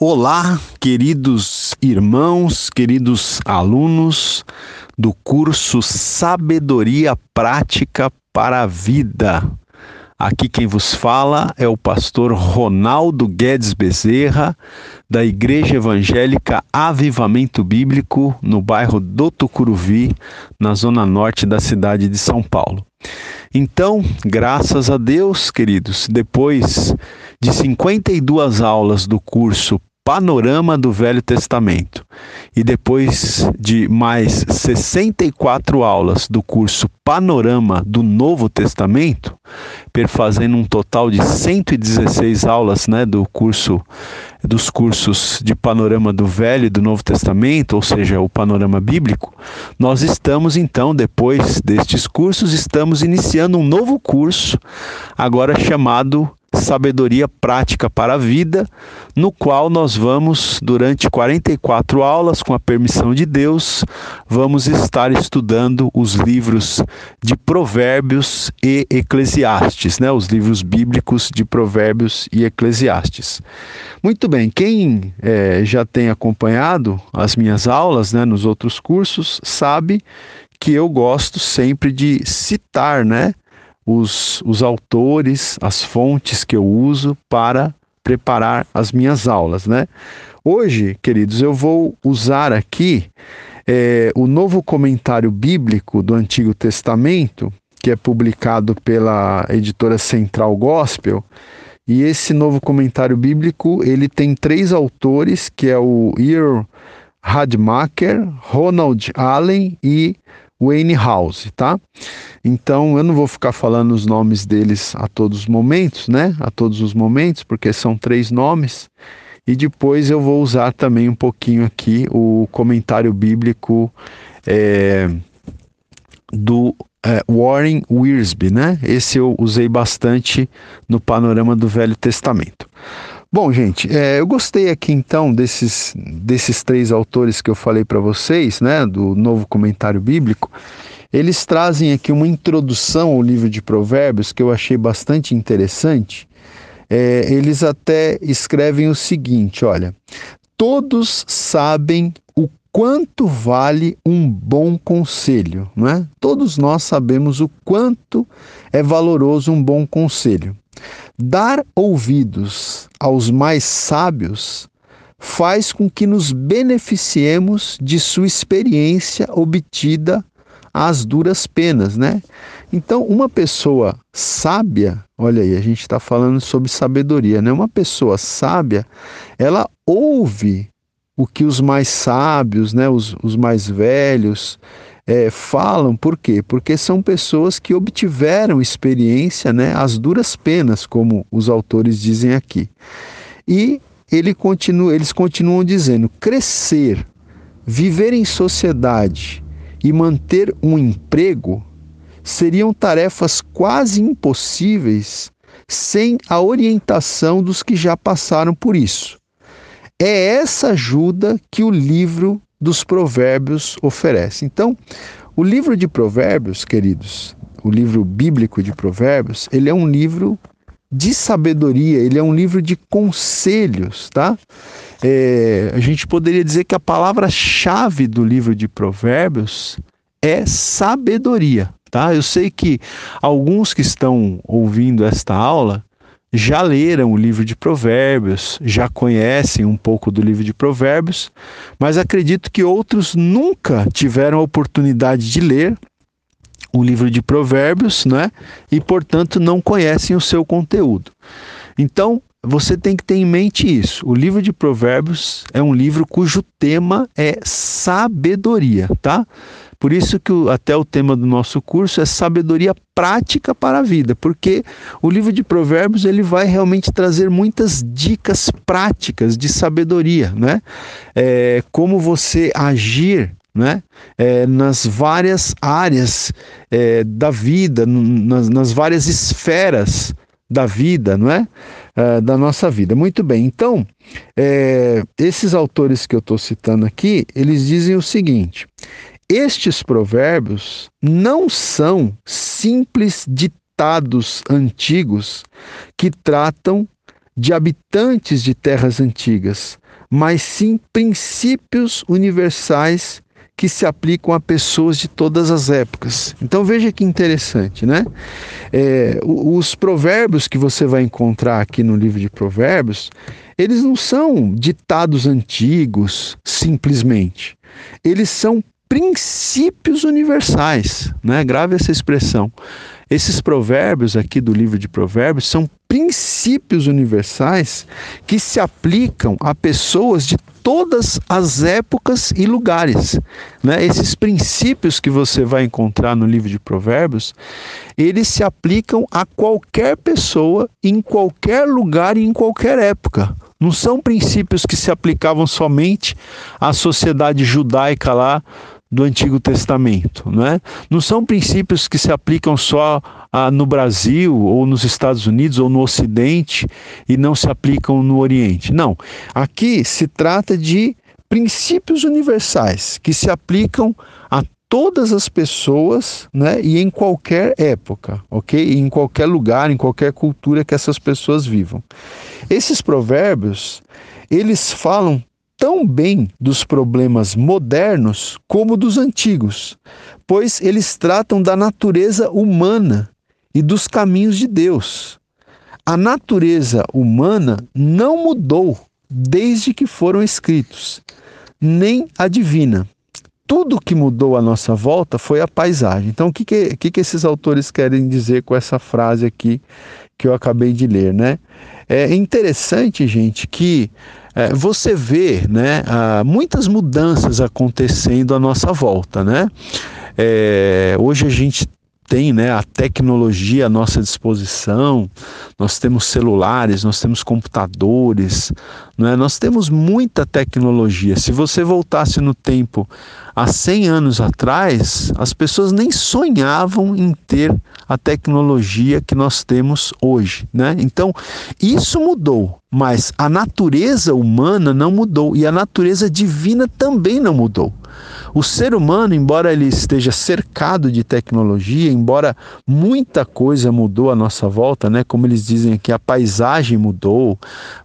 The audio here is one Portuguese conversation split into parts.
Olá, queridos irmãos, queridos alunos do curso Sabedoria Prática para a Vida. Aqui quem vos fala é o pastor Ronaldo Guedes Bezerra, da Igreja Evangélica Avivamento Bíblico, no bairro do Tucuruvi, na zona norte da cidade de São Paulo. Então, graças a Deus, queridos, depois de 52 aulas do curso Panorama do Velho Testamento. E depois de mais 64 aulas do curso Panorama do Novo Testamento, perfazendo um total de 116 aulas, né, do curso dos cursos de Panorama do Velho e do Novo Testamento, ou seja, o panorama bíblico, nós estamos então depois destes cursos estamos iniciando um novo curso, agora chamado Sabedoria Prática para a Vida, no qual nós vamos, durante 44 aulas, com a permissão de Deus, vamos estar estudando os livros de Provérbios e Eclesiastes, né? os livros bíblicos de Provérbios e Eclesiastes. Muito bem, quem é, já tem acompanhado as minhas aulas né, nos outros cursos sabe que eu gosto sempre de citar, né? Os, os autores, as fontes que eu uso para preparar as minhas aulas, né? Hoje, queridos, eu vou usar aqui é, o novo comentário bíblico do Antigo Testamento, que é publicado pela editora Central Gospel. E esse novo comentário bíblico ele tem três autores, que é o Earl Radmacher, Ronald Allen e Wayne House, tá? Então eu não vou ficar falando os nomes deles a todos os momentos, né? A todos os momentos, porque são três nomes. E depois eu vou usar também um pouquinho aqui o comentário bíblico é, do é, Warren Wiersbe, né? Esse eu usei bastante no panorama do Velho Testamento. Bom, gente, é, eu gostei aqui então desses, desses três autores que eu falei para vocês, né, do novo comentário bíblico. Eles trazem aqui uma introdução ao livro de Provérbios que eu achei bastante interessante. É, eles até escrevem o seguinte: olha, todos sabem o quanto vale um bom conselho, não é? Todos nós sabemos o quanto é valoroso um bom conselho. Dar ouvidos aos mais sábios faz com que nos beneficiemos de sua experiência obtida às duras penas, né? Então, uma pessoa sábia, olha aí, a gente está falando sobre sabedoria, né? Uma pessoa sábia, ela ouve o que os mais sábios, né, os, os mais velhos, é, falam, por quê? Porque são pessoas que obtiveram experiência, né, as duras penas, como os autores dizem aqui. E ele continua, eles continuam dizendo: crescer, viver em sociedade e manter um emprego seriam tarefas quase impossíveis sem a orientação dos que já passaram por isso. É essa ajuda que o livro dos Provérbios oferece. Então, o livro de Provérbios, queridos, o livro bíblico de Provérbios, ele é um livro de sabedoria, ele é um livro de conselhos, tá? É, a gente poderia dizer que a palavra-chave do livro de Provérbios é sabedoria, tá? Eu sei que alguns que estão ouvindo esta aula já leram o livro de Provérbios, já conhecem um pouco do livro de Provérbios, mas acredito que outros nunca tiveram a oportunidade de ler o livro de Provérbios, né? E portanto não conhecem o seu conteúdo. Então, você tem que ter em mente isso. O livro de Provérbios é um livro cujo tema é sabedoria, tá? Por isso que o, até o tema do nosso curso é sabedoria prática para a vida, porque o livro de Provérbios ele vai realmente trazer muitas dicas práticas de sabedoria, né? É, como você agir né? É, nas várias áreas é, da vida, nas, nas, várias esferas da vida, não é? é da nossa vida. Muito bem, então, é, esses autores que eu estou citando aqui, eles dizem o seguinte: estes provérbios não são simples ditados antigos que tratam de habitantes de terras antigas, mas sim princípios universais que se aplicam a pessoas de todas as épocas. Então veja que interessante, né? É, os provérbios que você vai encontrar aqui no livro de Provérbios, eles não são ditados antigos simplesmente. Eles são princípios universais, né? Grave essa expressão. Esses provérbios aqui do livro de Provérbios são princípios universais que se aplicam a pessoas de todas as épocas e lugares. Né? Esses princípios que você vai encontrar no livro de Provérbios, eles se aplicam a qualquer pessoa, em qualquer lugar e em qualquer época. Não são princípios que se aplicavam somente à sociedade judaica lá do Antigo Testamento. Né? Não são princípios que se aplicam só ah, no Brasil, ou nos Estados Unidos, ou no Ocidente, e não se aplicam no Oriente. Não. Aqui se trata de princípios universais que se aplicam a todas as pessoas, né, e em qualquer época, ok? Em qualquer lugar, em qualquer cultura que essas pessoas vivam. Esses provérbios, eles falam tão bem dos problemas modernos como dos antigos, pois eles tratam da natureza humana e dos caminhos de Deus. A natureza humana não mudou desde que foram escritos, nem a divina. Tudo que mudou à nossa volta foi a paisagem. Então, o que, que, que, que esses autores querem dizer com essa frase aqui que eu acabei de ler, né? É interessante, gente, que você vê né, muitas mudanças acontecendo à nossa volta. Né? É, hoje a gente tem né, a tecnologia à nossa disposição, nós temos celulares, nós temos computadores, né, nós temos muita tecnologia. Se você voltasse no tempo há 100 anos atrás, as pessoas nem sonhavam em ter a tecnologia que nós temos hoje. Né? Então, isso mudou, mas a natureza humana não mudou e a natureza divina também não mudou. O ser humano, embora ele esteja cercado de tecnologia, embora muita coisa mudou à nossa volta, né? Como eles dizem aqui, a paisagem mudou,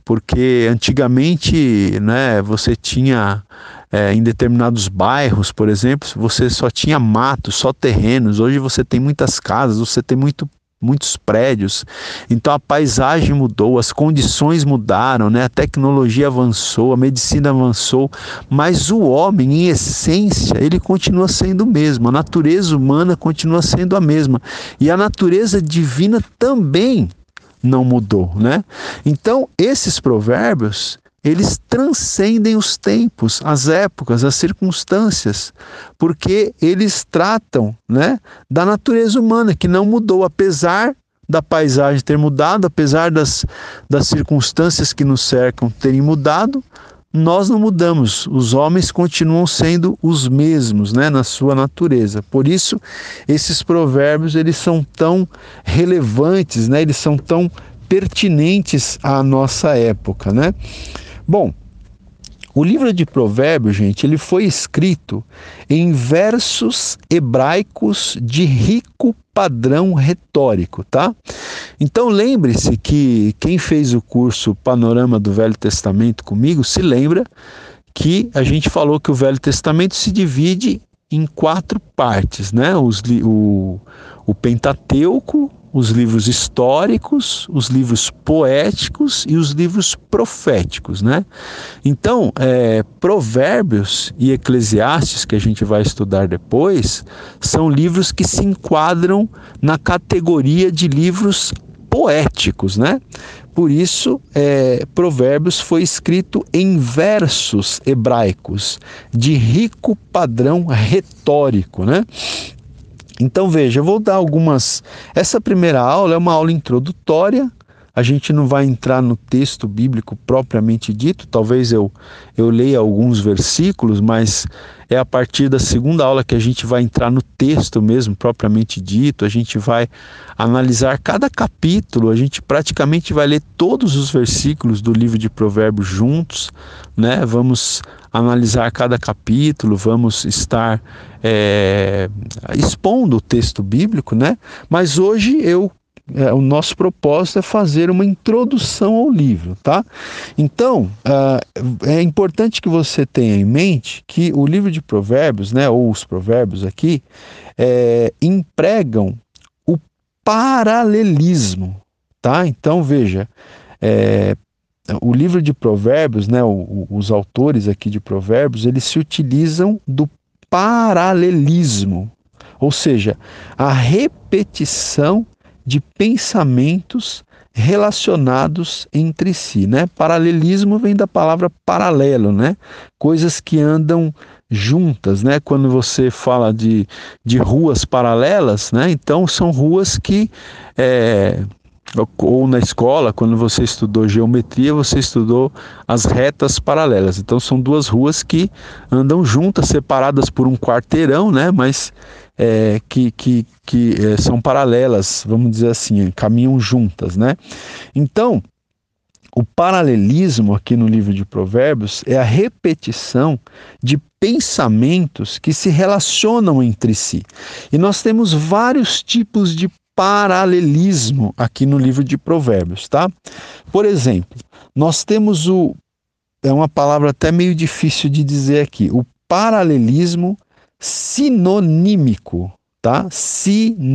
porque antigamente, né, você tinha é, em determinados bairros, por exemplo, você só tinha mato, só terrenos. Hoje você tem muitas casas, você tem muito muitos prédios. Então a paisagem mudou, as condições mudaram, né? A tecnologia avançou, a medicina avançou, mas o homem, em essência, ele continua sendo o mesmo. A natureza humana continua sendo a mesma e a natureza divina também não mudou, né? Então esses provérbios eles transcendem os tempos, as épocas, as circunstâncias, porque eles tratam né, da natureza humana, que não mudou, apesar da paisagem ter mudado, apesar das, das circunstâncias que nos cercam terem mudado, nós não mudamos, os homens continuam sendo os mesmos, né, na sua natureza. Por isso, esses provérbios eles são tão relevantes, né, eles são tão pertinentes à nossa época, né? Bom, o livro de Provérbios, gente, ele foi escrito em versos hebraicos de rico padrão retórico, tá? Então lembre-se que quem fez o curso Panorama do Velho Testamento comigo se lembra que a gente falou que o Velho Testamento se divide em quatro partes, né? Os, o, o Pentateuco, os livros históricos, os livros poéticos e os livros proféticos, né? Então, é, Provérbios e Eclesiastes, que a gente vai estudar depois, são livros que se enquadram na categoria de livros poéticos, né? Por isso, é, Provérbios foi escrito em versos hebraicos de rico padrão retórico, né? Então veja, eu vou dar algumas. Essa primeira aula é uma aula introdutória. A gente não vai entrar no texto bíblico propriamente dito, talvez eu, eu leia alguns versículos, mas é a partir da segunda aula que a gente vai entrar no texto mesmo propriamente dito. A gente vai analisar cada capítulo, a gente praticamente vai ler todos os versículos do livro de Provérbios juntos, né? Vamos analisar cada capítulo, vamos estar é, expondo o texto bíblico, né? Mas hoje eu é, o nosso propósito é fazer uma introdução ao livro, tá? Então, uh, é importante que você tenha em mente que o livro de Provérbios, né, ou os Provérbios aqui, é, empregam o paralelismo, tá? Então, veja, é, o livro de Provérbios, né, os autores aqui de Provérbios, eles se utilizam do paralelismo, ou seja, a repetição de pensamentos relacionados entre si, né? Paralelismo vem da palavra paralelo, né? Coisas que andam juntas, né? Quando você fala de, de ruas paralelas, né? Então são ruas que é, ou na escola, quando você estudou geometria, você estudou as retas paralelas. Então são duas ruas que andam juntas, separadas por um quarteirão, né? Mas é, que, que, que é, são paralelas, vamos dizer assim, caminham juntas, né? Então o paralelismo aqui no livro de Provérbios é a repetição de pensamentos que se relacionam entre si. E nós temos vários tipos de paralelismo aqui no livro de Provérbios, tá? Por exemplo, nós temos o é uma palavra até meio difícil de dizer aqui, o paralelismo sinonímico, tá? Sinonímico.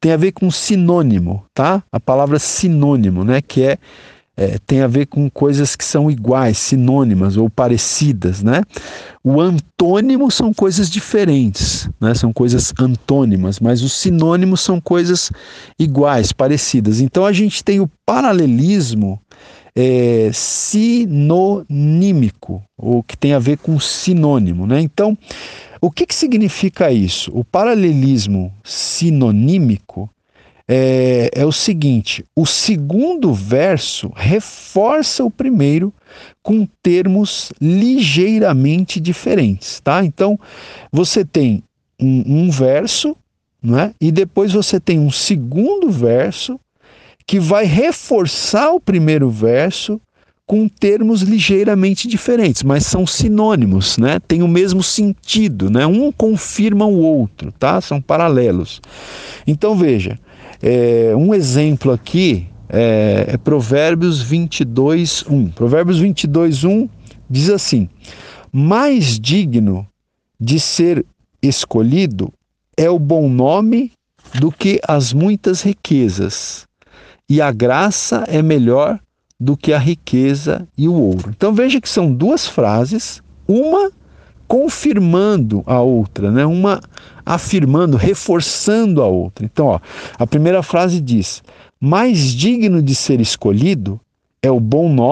Tem a ver com sinônimo, tá? A palavra sinônimo, né, que é é, tem a ver com coisas que são iguais, sinônimas ou parecidas, né? O antônimo são coisas diferentes, né? São coisas antônimas, mas os sinônimos são coisas iguais, parecidas. Então a gente tem o paralelismo é, sinonímico, ou que tem a ver com sinônimo, né? Então, o que, que significa isso? O paralelismo sinonímico é, é o seguinte: o segundo verso reforça o primeiro com termos ligeiramente diferentes, tá? Então você tem um, um verso, né? E depois você tem um segundo verso que vai reforçar o primeiro verso com termos ligeiramente diferentes, mas são sinônimos, né? Tem o mesmo sentido, né? Um confirma o outro, tá? São paralelos. Então veja, é, um exemplo aqui é, é Provérbios 22, 1. Provérbios 22, 1 diz assim: Mais digno de ser escolhido é o bom nome do que as muitas riquezas, e a graça é melhor do que a riqueza e o ouro. Então veja que são duas frases, uma confirmando a outra, né? uma afirmando, reforçando a outra. Então, ó, a primeira frase diz: mais digno de ser escolhido é o bom nome